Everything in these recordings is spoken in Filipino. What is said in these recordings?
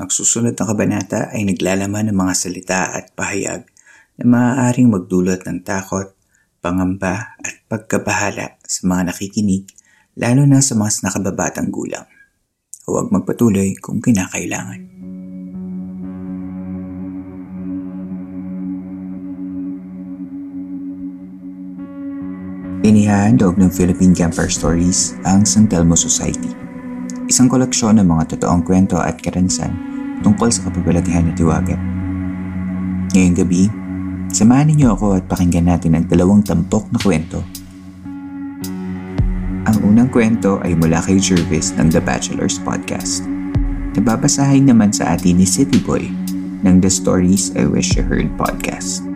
Ang susunod na kabanata ay naglalaman ng mga salita at pahayag na maaaring magdulot ng takot, pangamba at pagkabahala sa mga nakikinig lalo na sa mas nakababatang gulang. Huwag magpatuloy kung kinakailangan. Inihahandog ng Philippine Campfire Stories ang San Telmo Society. Isang koleksyon ng mga totoong kwento at karansan tungkol sa kapabalaghan at tiwagan. Ngayong gabi, samahan niyo ako at pakinggan natin ang dalawang tampok na kwento. Ang unang kwento ay mula kay Jervis ng The Bachelor's Podcast. Nababasahin naman sa atin ni City Boy ng The Stories I Wish You Heard podcast.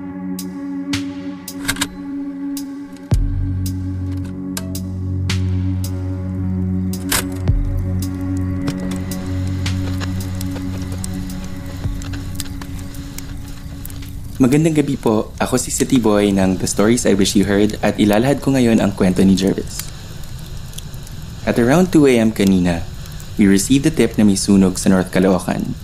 Magandang gabi po. Ako si City Boy ng The Stories I Wish You Heard at ilalahad ko ngayon ang kwento ni Jervis. At around 2 a.m. kanina, we received a tip na may sunog sa North Caloocan.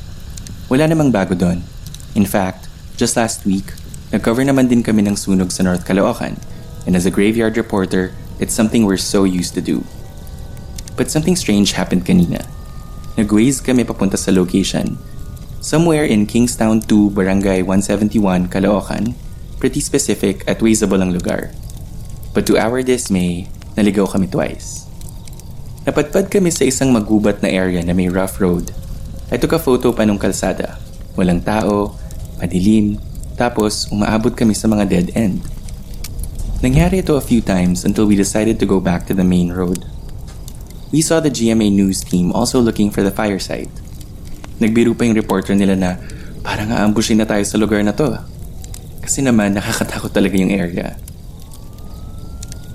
Wala namang bago doon. In fact, just last week, nag-cover naman din kami ng sunog sa North Caloocan and as a graveyard reporter, it's something we're so used to do. But something strange happened kanina. Nag-waze kami papunta sa location Somewhere in Kingstown 2, Barangay 171, Caloocan, pretty specific at wazeable ang lugar. But to our dismay, naligaw kami twice. Napadpad kami sa isang magubat na area na may rough road. I took a photo pa nung kalsada. Walang tao, madilim, tapos umaabot kami sa mga dead end. Nangyari ito a few times until we decided to go back to the main road. We saw the GMA news team also looking for the fire site. Nagbiro pa yung reporter nila na parang aambushin na tayo sa lugar na to. Kasi naman nakakatakot talaga yung area.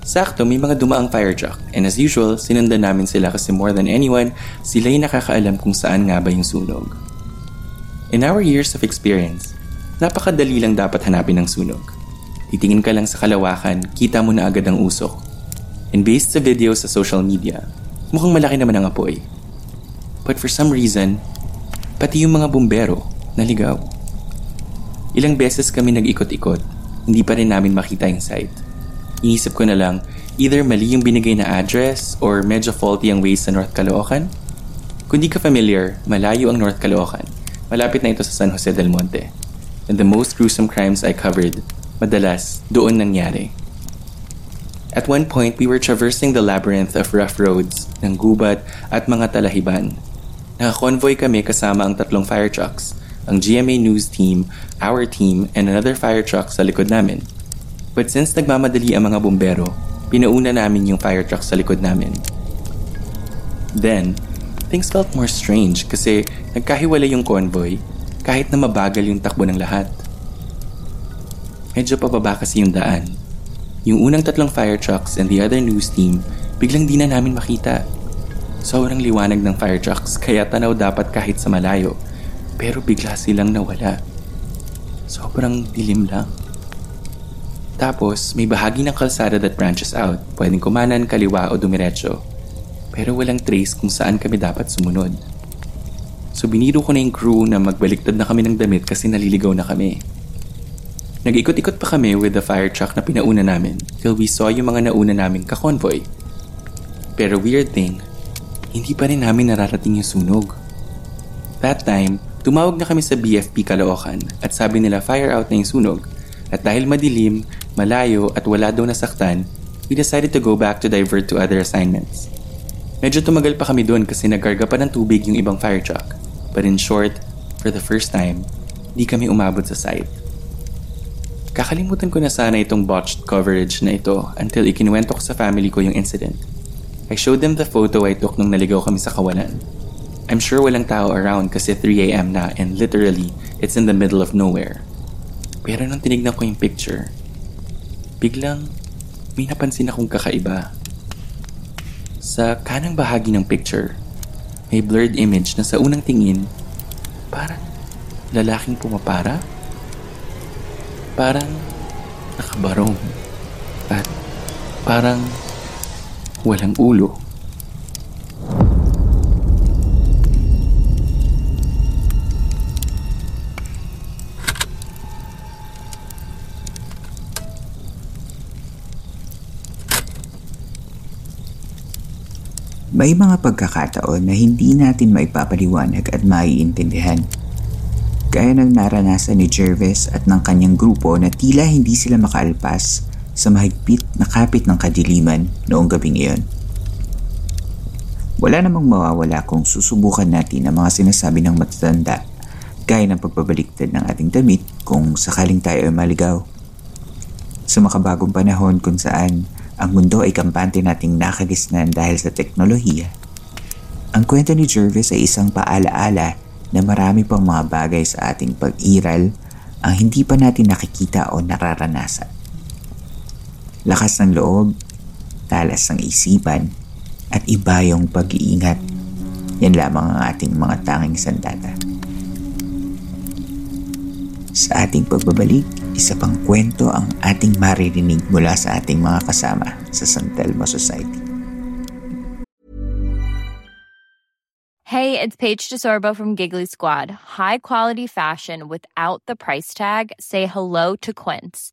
Sakto, may mga dumaang fire truck and as usual, sinundan namin sila kasi more than anyone, sila yung nakakaalam kung saan nga ba yung sunog. In our years of experience, napakadali lang dapat hanapin ng sunog. Titingin ka lang sa kalawakan, kita mo na agad ang usok. And based sa video sa social media, mukhang malaki naman ang apoy. But for some reason, Pati yung mga bumbero, naligaw. Ilang beses kami nag-ikot-ikot, hindi pa rin namin makita yung site. Inisip ko na lang, either mali yung binigay na address or medyo faulty ang ways sa North Caloocan. Kung di ka familiar, malayo ang North Caloocan. Malapit na ito sa San Jose del Monte. And the most gruesome crimes I covered, madalas, doon nangyari. At one point, we were traversing the labyrinth of rough roads ng gubat at mga talahiban Naka-convoy kami kasama ang tatlong fire trucks, ang GMA News team, our team, and another fire truck sa likod namin. But since nagmamadali ang mga bumbero, pinauna namin yung fire truck sa likod namin. Then, things felt more strange kasi nagkahiwalay yung convoy kahit na mabagal yung takbo ng lahat. Medyo pababa kasi yung daan. Yung unang tatlong fire trucks and the other news team, biglang di na namin makita. Sobrang liwanag ng fire trucks kaya tanaw dapat kahit sa malayo. Pero bigla silang nawala. Sobrang dilim lang. Tapos, may bahagi ng kalsada that branches out. Pwedeng kumanan, kaliwa o dumiretso. Pero walang trace kung saan kami dapat sumunod. So biniro ko na yung crew na magbaliktad na kami ng damit kasi naliligaw na kami. Nag-ikot-ikot pa kami with the fire truck na pinauna namin till we saw yung mga nauna naming kakonvoy. Pero weird thing, hindi pa rin namin nararating yung sunog. That time, tumawag na kami sa BFP Caloocan at sabi nila fire out na yung sunog. At dahil madilim, malayo at wala daw nasaktan, we decided to go back to divert to other assignments. Medyo tumagal pa kami doon kasi nagkarga pa ng tubig yung ibang fire truck. But in short, for the first time, di kami umabot sa site. Kakalimutan ko na sana itong botched coverage na ito until ikinuwento ko sa family ko yung incident. I showed them the photo I took nung naligaw kami sa kawalan. I'm sure walang tao around kasi 3am na and literally, it's in the middle of nowhere. Pero nung tinignan ko yung picture, biglang may napansin akong kakaiba. Sa kanang bahagi ng picture, may blurred image na sa unang tingin, parang lalaking pumapara parang nakabarong at parang walang ulo. May mga pagkakataon na hindi natin maipapaliwanag at maiintindihan. Gaya ng naranasan ni Jervis at ng kanyang grupo na tila hindi sila makaalpas sa mahigpit na kapit ng kadiliman noong gabing iyon. Wala namang mawawala kung susubukan natin ang mga sinasabi ng matatanda gaya ng pagbabaliktad ng ating damit kung sakaling tayo ay maligaw. Sa makabagong panahon kung saan ang mundo ay kampante nating nakagisnan dahil sa teknolohiya, ang kwento ni Jervis ay isang paalaala na marami pang mga bagay sa ating pag-iral ang hindi pa natin nakikita o nararanasan. Lakas ng loob, talas ng isipan, at iba yung pag-iingat. Yan lamang ang ating mga tanging sandata. Sa ating pagbabalik, isa pang kwento ang ating maririnig mula sa ating mga kasama sa San Telmo Society. Hey, it's Paige DeSorbo from Giggly Squad. High quality fashion without the price tag. Say hello to Quince.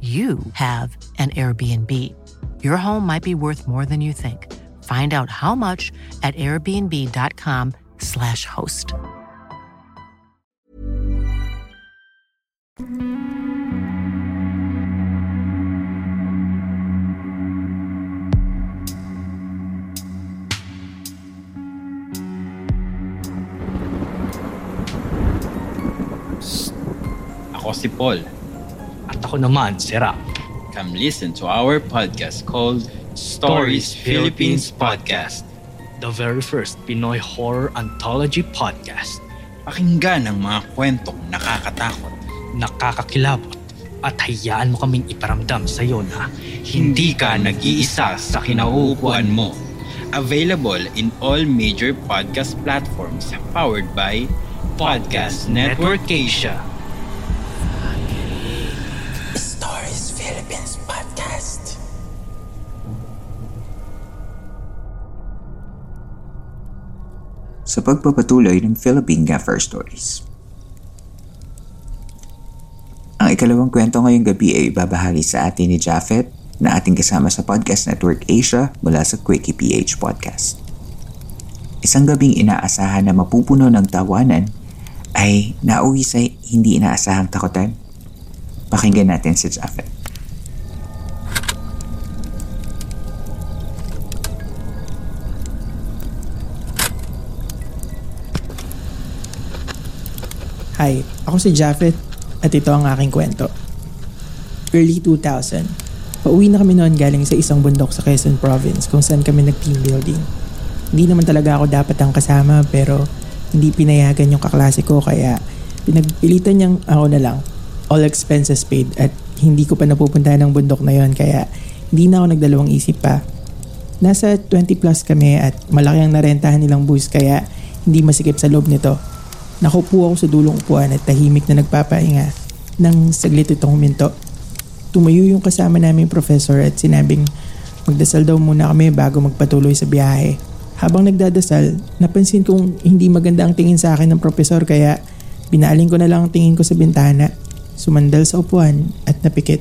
you have an Airbnb. Your home might be worth more than you think. Find out how much at airbnb.com/slash host. Ako si Paul. Ako naman si Rap. Come listen to our podcast called Stories Philippines Podcast. The very first Pinoy horror anthology podcast. Pakinggan ang mga kwentong nakakatakot, nakakakilabot, at hayaan mo kaming iparamdam sa iyo na hindi ka nag-iisa sa kinauupuan mo. Available in all major podcast platforms powered by Podcast Network Asia. Sa pagpapatuloy ng Philippine Gaffer Stories. Ang ikalawang kwento ngayong gabi ay ibabahagi sa atin ni Japheth na ating kasama sa Podcast Network Asia mula sa Quickie PH Podcast. Isang gabing inaasahan na mapupuno ng tawanan ay nauwi sa hindi inaasahang takutan. Pakinggan natin si Japheth. Hi, ako si Japheth at ito ang aking kwento. Early 2000, pauwi na kami noon galing sa isang bundok sa Quezon Province kung saan kami nag-team building. Hindi naman talaga ako dapat ang kasama pero hindi pinayagan yung kaklase ko kaya pinagpilitan niyang ako na lang. All expenses paid at hindi ko pa napupuntahan ng bundok na yon kaya hindi na ako nagdalawang isip pa. Nasa 20 plus kami at malaki ang narentahan nilang bus kaya hindi masikip sa loob nito. Nakupo ako sa dulong upuan at tahimik na nagpapahinga nang saglit itong huminto. Tumayo yung kasama namin professor at sinabing magdasal daw muna kami bago magpatuloy sa biyahe. Habang nagdadasal, napansin kong hindi maganda ang tingin sa akin ng professor kaya binaling ko na lang ang tingin ko sa bintana, sumandal sa upuan at napikit.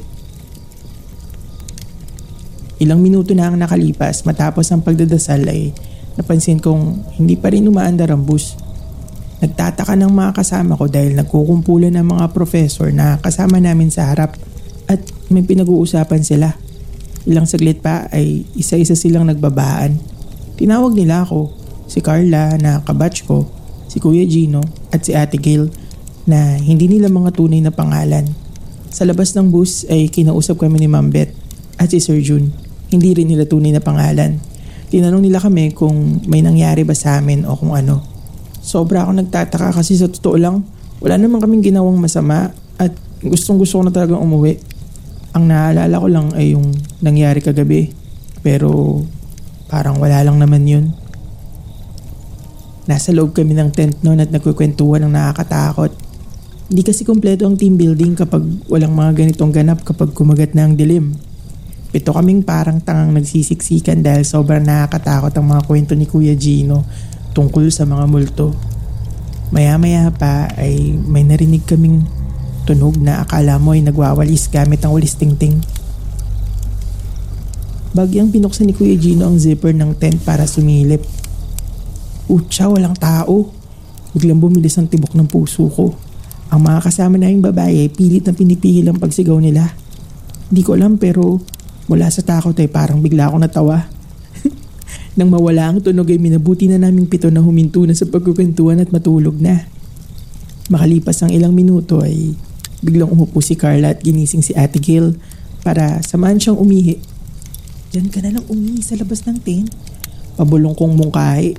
Ilang minuto na ang nakalipas matapos ang pagdadasal ay napansin kong hindi pa rin umaandar ang bus. Nagtataka ng mga kasama ko dahil nagkukumpulan ng mga professor na kasama namin sa harap at may pinag-uusapan sila. Ilang saglit pa ay isa-isa silang nagbabaan. Tinawag nila ako, si Carla na kabatch ko, si Kuya Gino at si Ate Gail na hindi nila mga tunay na pangalan. Sa labas ng bus ay kinausap kami ni Ma'am Beth at si Sir Jun. Hindi rin nila tunay na pangalan. Tinanong nila kami kung may nangyari ba sa amin o kung ano. Sobra ako nagtataka kasi sa totoo lang, wala naman kaming ginawang masama at gustong gusto ko na talagang umuwi. Ang naalala ko lang ay yung nangyari kagabi. Pero parang wala lang naman yun. Nasa loob kami ng tent noon at nagkukwentuhan ng nakakatakot. Hindi kasi kompleto ang team building kapag walang mga ganitong ganap kapag kumagat na ang dilim. Pito kaming parang tangang nagsisiksikan dahil sobrang nakakatakot ang mga kwento ni Kuya Gino tungkol sa mga multo. Maya-maya pa ay may narinig kaming tunog na akala mo ay nagwawalis gamit ang walis tingting. Bagyang binuksan ni Kuya Gino ang zipper ng tent para sumilip. Utsa, walang tao. Biglang bumilis ang tibok ng puso ko. Ang mga kasama naming babae pilit na pinipihil ang pagsigaw nila. Hindi ko alam pero mula sa takot ay parang bigla akong natawa. Nang mawala ang tunog ay minabuti na naming pito na huminto na sa pagkukwentuhan at matulog na. Makalipas ang ilang minuto ay biglang umupo si Carla at ginising si Ate Gil para samahan siyang umihi. Diyan ka na lang umihi sa labas ng tent. Pabulong kong mungkahi.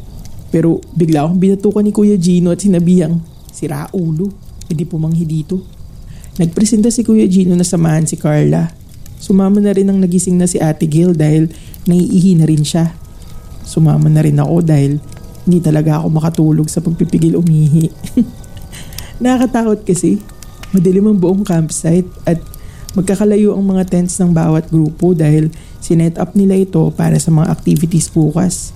Pero bigla akong binatukan ni Kuya Gino at sinabihang, sira ulo, hindi pumanghi dito. Nagpresenta si Kuya Gino na samahan si Carla. Sumama na rin ang nagising na si Ate Gil dahil naiihi na rin siya. Sumama na rin ako dahil hindi talaga ako makatulog sa pagpipigil umihi. Nakakatakot kasi. Madilim ang buong campsite at magkakalayo ang mga tents ng bawat grupo dahil sinet up nila ito para sa mga activities bukas.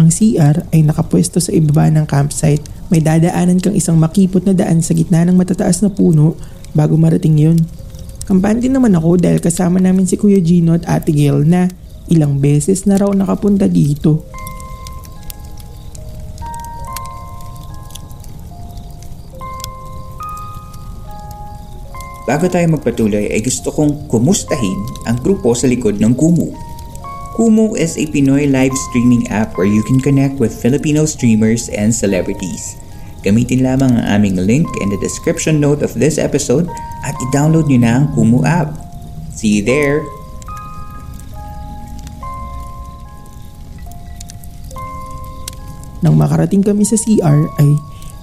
Ang CR ay nakapwesto sa ibaba ng campsite. May dadaanan kang isang makipot na daan sa gitna ng matataas na puno bago marating yun. Kampante naman ako dahil kasama namin si Kuya Gino at Ate Gail na ilang beses na raw nakapunta dito. Bago tayo magpatuloy ay gusto kong kumustahin ang grupo sa likod ng Kumu. Kumu is a Pinoy live streaming app where you can connect with Filipino streamers and celebrities. Gamitin lamang ang aming link in the description note of this episode at i-download nyo na ang Kumu app. See you there! Nang makarating kami sa CR ay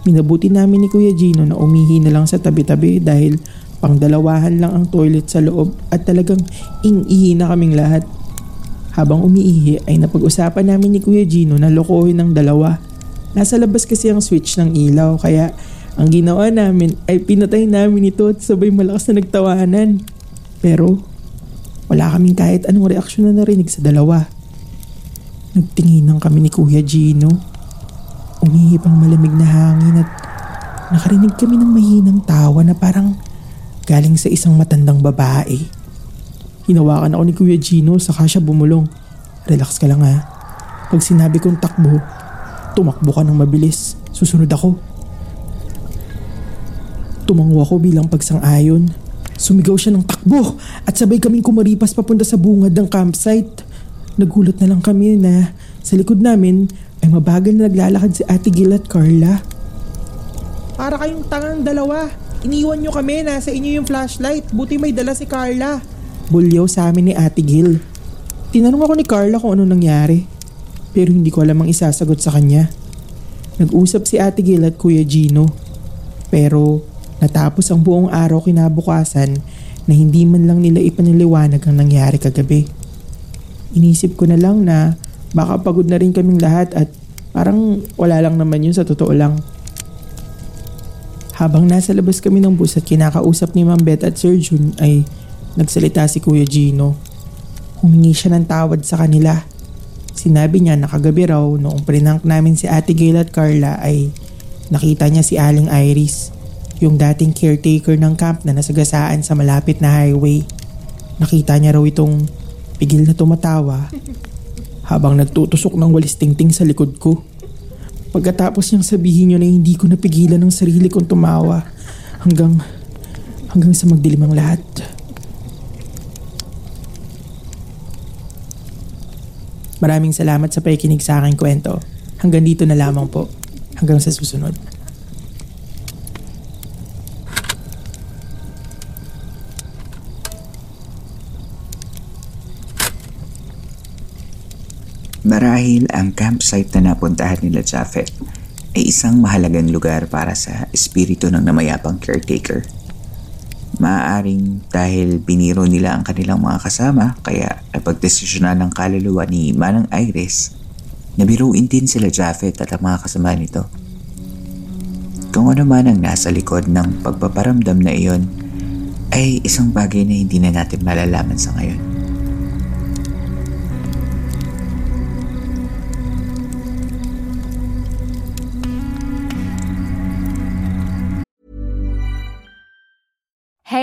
minabuti namin ni Kuya Gino na umihi na lang sa tabi-tabi dahil pangdalawahan lang ang toilet sa loob at talagang ing-ihi na kaming lahat. Habang umiihi ay napag-usapan namin ni Kuya Gino na lokohin ng dalawa. Nasa labas kasi ang switch ng ilaw kaya ang ginawa namin ay pinatay namin ito at sabay malakas na nagtawanan. Pero wala kaming kahit anong reaksyon na narinig sa dalawa. Nagtinginan kami ni Kuya Gino. Umihip ang malamig na hangin at nakarinig kami ng mahinang tawa na parang galing sa isang matandang babae. Hinawakan ako ni Kuya Gino saka siya bumulong. Relax ka lang ha. Pag sinabi kong takbo, tumakbo ka ng mabilis. Susunod ako. Tumango ako bilang pagsang-ayon. Sumigaw siya ng takbo at sabay kaming kumaripas papunta sa bungad ng campsite. Nagulat na lang kami na sa likod namin ay mabagal na naglalakad si Ate Gil at Carla. Para kayong tangang dalawa. Iniwan nyo kami, nasa inyo yung flashlight. Buti may dala si Carla. Bulyaw sa amin ni Ate Gil. Tinanong ako ni Carla kung ano nangyari. Pero hindi ko alam ang isasagot sa kanya. Nag-usap si Ate Gil at Kuya Gino. Pero natapos ang buong araw kinabukasan na hindi man lang nila ipaniliwanag ang nangyari kagabi. Inisip ko na lang na baka pagod na rin kaming lahat at parang wala lang naman yun sa totoo lang. Habang nasa labas kami ng bus at kinakausap ni Ma'am Beth at Sir Jun ay nagsalita si Kuya Gino. Humingi siya ng tawad sa kanila Sinabi niya na kagabi raw noong prinank namin si Ate Gail at Carla ay nakita niya si Aling Iris, yung dating caretaker ng camp na nasagasaan sa malapit na highway. Nakita niya raw itong pigil na tumatawa habang nagtutusok ng walis tingting sa likod ko. Pagkatapos niyang sabihin niyo na hindi ko napigilan ng sarili kong tumawa hanggang hanggang sa magdilim ang lahat. Maraming salamat sa pakikinig sa aking kwento. Hanggang dito na lamang po. Hanggang sa susunod. Marahil ang campsite na napuntahan nila Japheth ay isang mahalagang lugar para sa espiritu ng namayapang caretaker – Maaaring dahil biniro nila ang kanilang mga kasama kaya napagdesisyonan ng kaluluwa ni Manang Iris na biruin din sila Japheth at ang mga kasama nito. Kung ano man ang nasa likod ng pagpaparamdam na iyon ay isang bagay na hindi na natin malalaman sa ngayon.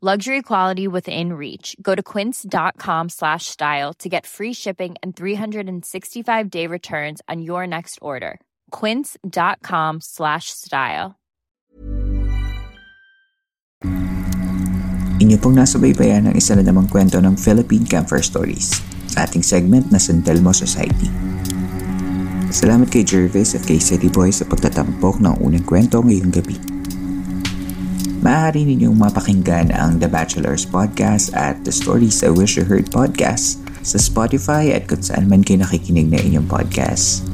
Luxury quality within reach. Go to quince.com slash style to get free shipping and 365 day returns on your next order. Quince.com slash style. Inyo pong nasubaybayan ang isa na namang kwento ng Philippine Camper Stories ating segment na San Telmo Society. Salamat kay Jervis at kay City Boy sa pagtatampok ng unang kwento ngayong gabi. Maaari ninyong mapakinggan ang The Bachelor's Podcast at The Stories I Wish You Heard Podcast sa Spotify at kung saan man kayo nakikinig na inyong podcast.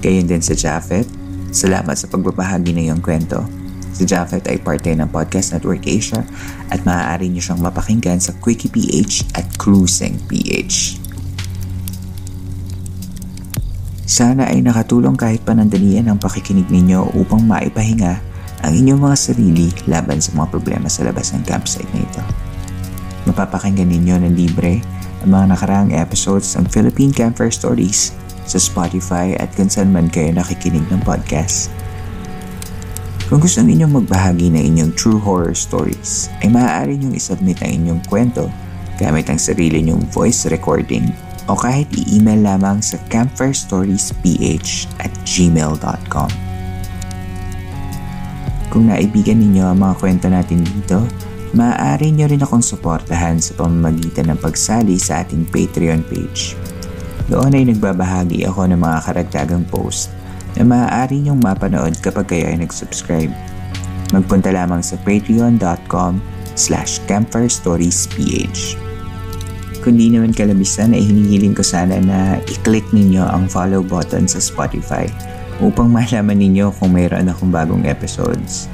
Gayon din sa Japheth, salamat sa pagbabahagi ng iyong kwento. Si Japheth ay parte ng Podcast Network Asia at maaari niyo siyang mapakinggan sa Quickie PH at Cruising PH. Sana ay nakatulong kahit panandalian ang pakikinig ninyo upang maipahinga ang inyong mga sarili laban sa mga problema sa labas ng campsite na ito. Mapapakinggan ninyo ng libre ang mga nakaraang episodes ng Philippine Campfire Stories sa Spotify at kung saan man kayo nakikinig ng podcast. Kung gusto ninyong magbahagi ng inyong true horror stories, ay maaari niyong isubmit ang inyong kwento gamit ang sarili niyong voice recording o kahit i-email lamang sa campfirestoriesph at gmail.com. Kung naibigan ninyo ang mga kwento natin dito, maaari nyo rin akong suportahan sa pamamagitan ng pagsali sa ating Patreon page. Doon ay nagbabahagi ako ng mga karagdagang post na maaari nyong mapanood kapag kayo ay nag-subscribe. Magpunta lamang sa patreon.com slash campfirestoriesph. Kung di naman kalabisan ay hinihiling ko sana na i-click ninyo ang follow button sa Spotify upang malaman ninyo kung mayroon akong bagong episodes.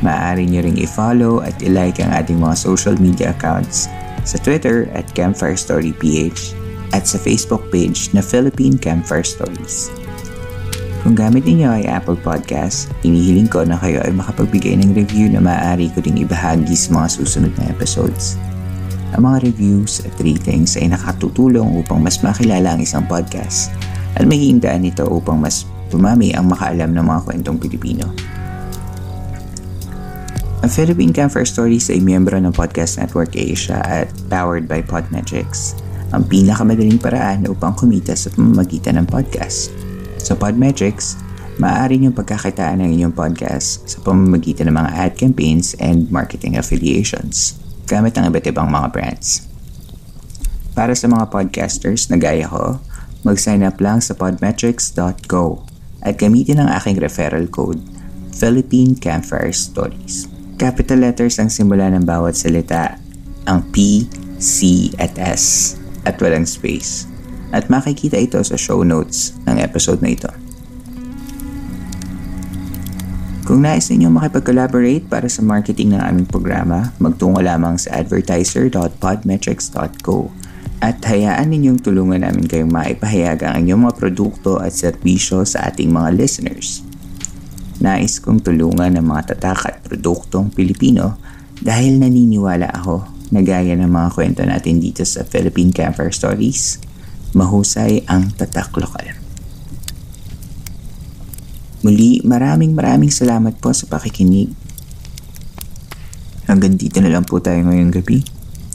Maaari nyo ring i-follow at i-like ang ating mga social media accounts sa Twitter at Campfire Story PH at sa Facebook page na Philippine Campfire Stories. Kung gamit ninyo ay Apple Podcast, inihiling ko na kayo ay makapagbigay ng review na maaari ko ding ibahagi sa mga susunod na episodes. Ang mga reviews at ratings ay nakatutulong upang mas makilala ang isang podcast at magiging daan nito upang mas Tumami ang makaalam ng mga kwentong Pilipino. Ang Philippine Camper Stories ay miyembro ng Podcast Network Asia at powered by Podmetrics, ang pinakamadaling paraan upang kumita sa pamamagitan ng podcast. Sa Podmetrics, maaari niyong pagkakitaan ng inyong podcast sa pamamagitan ng mga ad campaigns and marketing affiliations. gamit ang iba't ibang mga brands. Para sa mga podcasters na gaya ko, mag-sign up lang sa podmetrics.co at gamitin ang aking referral code, Philippine Campfire Stories. Capital letters ang simula ng bawat salita, ang P, C at S at walang space. At makikita ito sa show notes ng episode na ito. Kung nais ninyo makipag-collaborate para sa marketing ng aming programa, magtungo lamang sa advertiser.podmetrics.co at hayaan ninyong tulungan namin kayong maipahayag ang inyong mga produkto at serbisyo sa ating mga listeners. Nais kong tulungan ng mga tatak at produktong Pilipino dahil naniniwala ako na gaya ng mga kwento natin dito sa Philippine Campfire Stories, mahusay ang tatak lokal. Muli, maraming maraming salamat po sa pakikinig. Hanggang dito na lang po tayo ngayong gabi